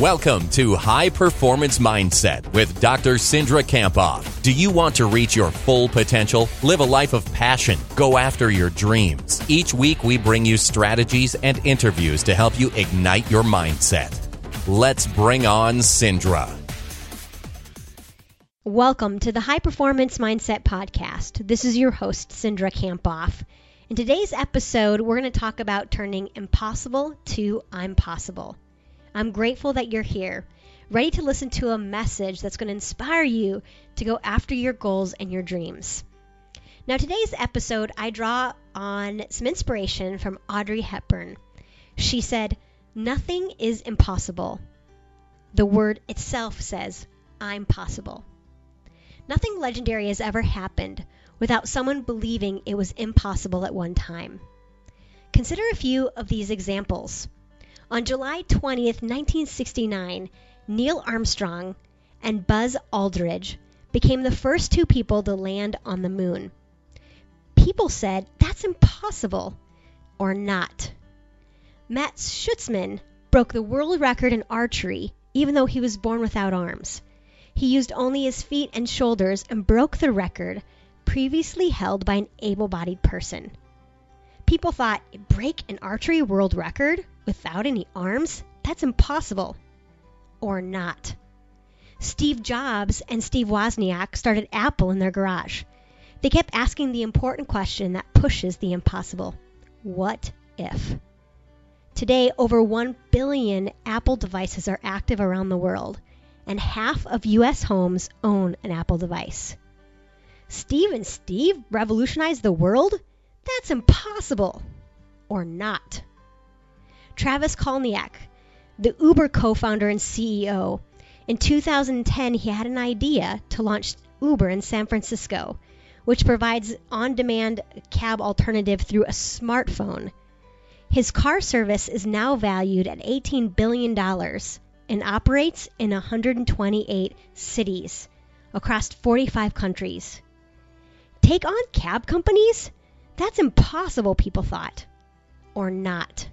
Welcome to High Performance Mindset with Dr. Cindra Kamphoff. Do you want to reach your full potential? Live a life of passion. Go after your dreams. Each week, we bring you strategies and interviews to help you ignite your mindset. Let's bring on Cindra. Welcome to the High Performance Mindset Podcast. This is your host, Cindra Kamphoff. In today's episode, we're going to talk about turning impossible to I'm possible. I'm grateful that you're here, ready to listen to a message that's going to inspire you to go after your goals and your dreams. Now, today's episode, I draw on some inspiration from Audrey Hepburn. She said, Nothing is impossible. The word itself says, I'm possible. Nothing legendary has ever happened without someone believing it was impossible at one time. Consider a few of these examples. On July 20th, 1969, Neil Armstrong and Buzz Aldrin became the first two people to land on the moon. People said, that's impossible, or not. Matt Stutzman broke the world record in archery, even though he was born without arms. He used only his feet and shoulders and broke the record previously held by an able bodied person. People thought, break an archery world record without any arms? That's impossible. Or not. Steve Jobs and Steve Wozniak started Apple in their garage. They kept asking the important question that pushes the impossible What if? Today, over 1 billion Apple devices are active around the world, and half of U.S. homes own an Apple device. Steve and Steve revolutionized the world? That's impossible. Or not. Travis Kalanick, the Uber co founder and CEO, in 2010 he had an idea to launch Uber in San Francisco, which provides on demand cab alternative through a smartphone. His car service is now valued at $18 billion and operates in 128 cities across 45 countries. Take on cab companies? That's impossible, people thought. Or not.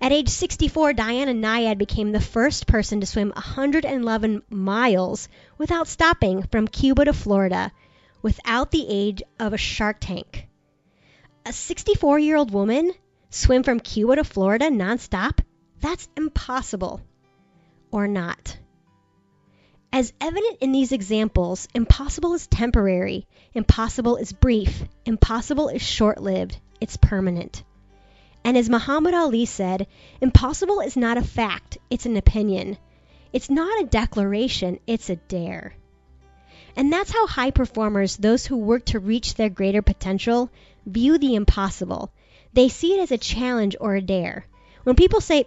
At age 64, Diana Nyad became the first person to swim 111 miles without stopping from Cuba to Florida without the aid of a shark tank. A 64 year old woman swim from Cuba to Florida nonstop? That's impossible. Or not. As evident in these examples, impossible is temporary, impossible is brief, impossible is short lived, it's permanent. And as Muhammad Ali said, impossible is not a fact, it's an opinion. It's not a declaration, it's a dare. And that's how high performers, those who work to reach their greater potential, view the impossible. They see it as a challenge or a dare. When people say,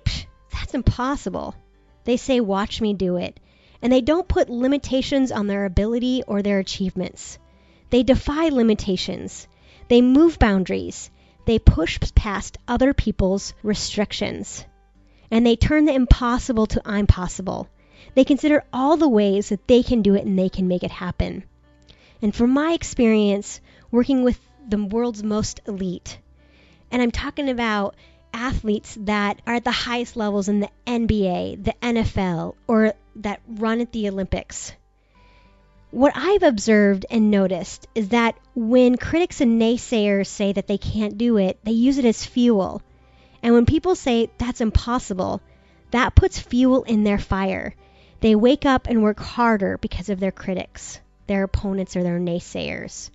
that's impossible, they say, watch me do it and they don't put limitations on their ability or their achievements. They defy limitations. They move boundaries. They push past other people's restrictions. And they turn the impossible to I'm possible. They consider all the ways that they can do it and they can make it happen. And from my experience working with the world's most elite, and I'm talking about athletes that are at the highest levels in the NBA, the NFL, or that run at the Olympics. What I've observed and noticed is that when critics and naysayers say that they can't do it, they use it as fuel. And when people say that's impossible, that puts fuel in their fire. They wake up and work harder because of their critics, their opponents, or their naysayers.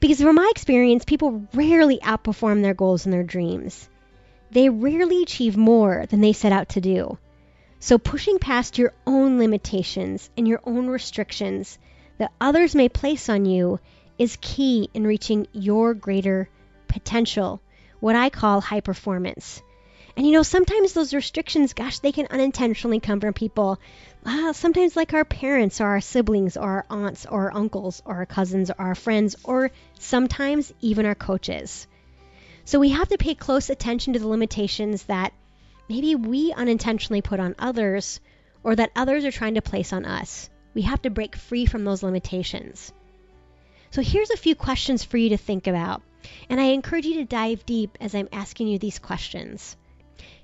Because from my experience, people rarely outperform their goals and their dreams they rarely achieve more than they set out to do. So, pushing past your own limitations and your own restrictions that others may place on you is key in reaching your greater potential, what I call high performance. And you know, sometimes those restrictions, gosh, they can unintentionally come from people, uh, sometimes like our parents or our siblings or our aunts or our uncles or our cousins or our friends, or sometimes even our coaches. So we have to pay close attention to the limitations that maybe we unintentionally put on others or that others are trying to place on us. We have to break free from those limitations. So here's a few questions for you to think about, and I encourage you to dive deep as I'm asking you these questions.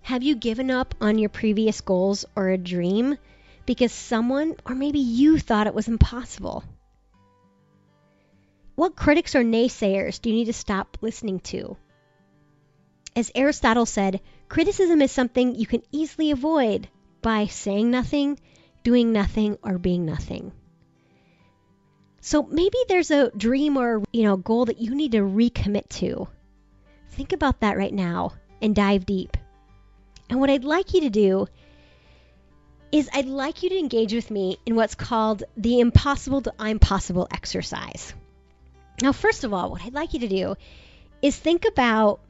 Have you given up on your previous goals or a dream because someone or maybe you thought it was impossible? What critics or naysayers do you need to stop listening to? As Aristotle said, criticism is something you can easily avoid by saying nothing, doing nothing, or being nothing. So maybe there's a dream or you know goal that you need to recommit to. Think about that right now and dive deep. And what I'd like you to do is I'd like you to engage with me in what's called the impossible to I'm possible exercise. Now, first of all, what I'd like you to do is think about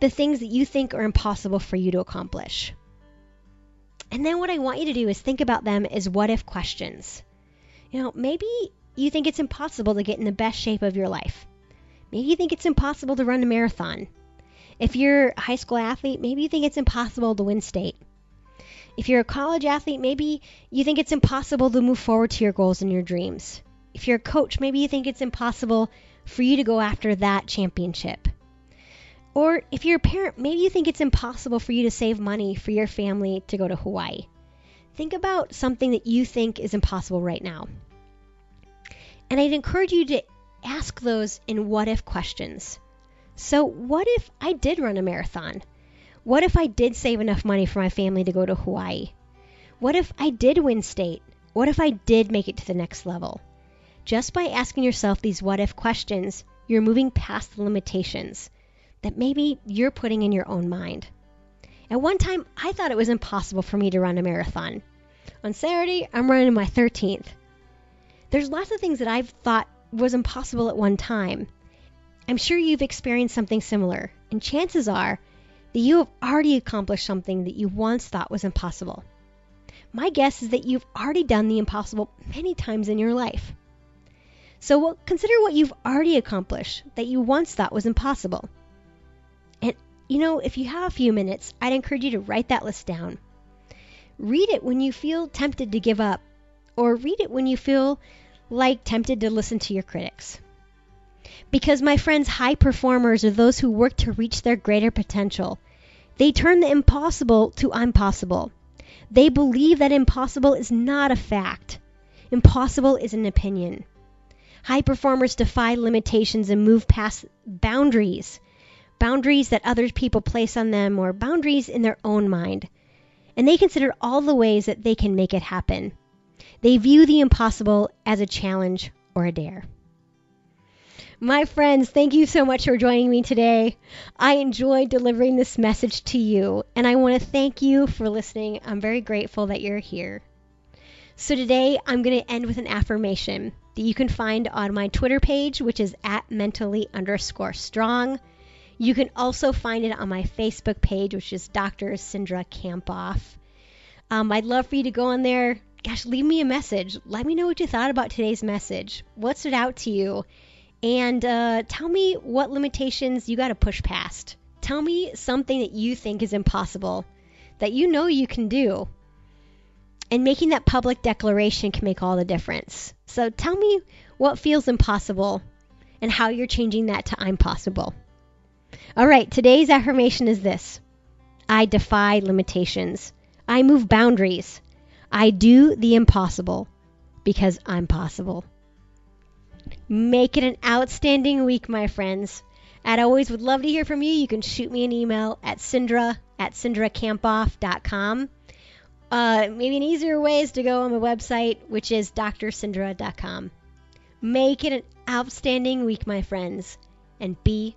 the things that you think are impossible for you to accomplish. And then what I want you to do is think about them as what if questions. You know, maybe you think it's impossible to get in the best shape of your life. Maybe you think it's impossible to run a marathon. If you're a high school athlete, maybe you think it's impossible to win state. If you're a college athlete, maybe you think it's impossible to move forward to your goals and your dreams. If you're a coach, maybe you think it's impossible for you to go after that championship. Or if you're a parent, maybe you think it's impossible for you to save money for your family to go to Hawaii. Think about something that you think is impossible right now. And I'd encourage you to ask those in what if questions. So, what if I did run a marathon? What if I did save enough money for my family to go to Hawaii? What if I did win state? What if I did make it to the next level? Just by asking yourself these what if questions, you're moving past the limitations that maybe you're putting in your own mind. At one time, I thought it was impossible for me to run a marathon. On Saturday, I'm running my 13th. There's lots of things that I've thought was impossible at one time. I'm sure you've experienced something similar, and chances are that you have already accomplished something that you once thought was impossible. My guess is that you've already done the impossible many times in your life. So consider what you've already accomplished that you once thought was impossible. You know, if you have a few minutes, I'd encourage you to write that list down. Read it when you feel tempted to give up, or read it when you feel like tempted to listen to your critics. Because, my friends, high performers are those who work to reach their greater potential. They turn the impossible to impossible. They believe that impossible is not a fact, impossible is an opinion. High performers defy limitations and move past boundaries boundaries that other people place on them, or boundaries in their own mind. And they consider all the ways that they can make it happen. They view the impossible as a challenge or a dare. My friends, thank you so much for joining me today. I enjoyed delivering this message to you, and I want to thank you for listening. I'm very grateful that you're here. So, today I'm going to end with an affirmation that you can find on my Twitter page, which is at mentally underscore strong. You can also find it on my Facebook page, which is Dr. Cindra Kamphoff. Um, I'd love for you to go on there. Gosh, leave me a message. Let me know what you thought about today's message. What stood out to you? And uh, tell me what limitations you got to push past. Tell me something that you think is impossible that you know you can do. And making that public declaration can make all the difference. So tell me what feels impossible and how you're changing that to I'm possible. All right, today's affirmation is this I defy limitations. I move boundaries. I do the impossible because I'm possible. Make it an outstanding week, my friends. I always would love to hear from you. You can shoot me an email at Cindra at CindraKamphoff.com. Uh, maybe an easier way is to go on my website, which is drcindra.com. Make it an outstanding week, my friends and be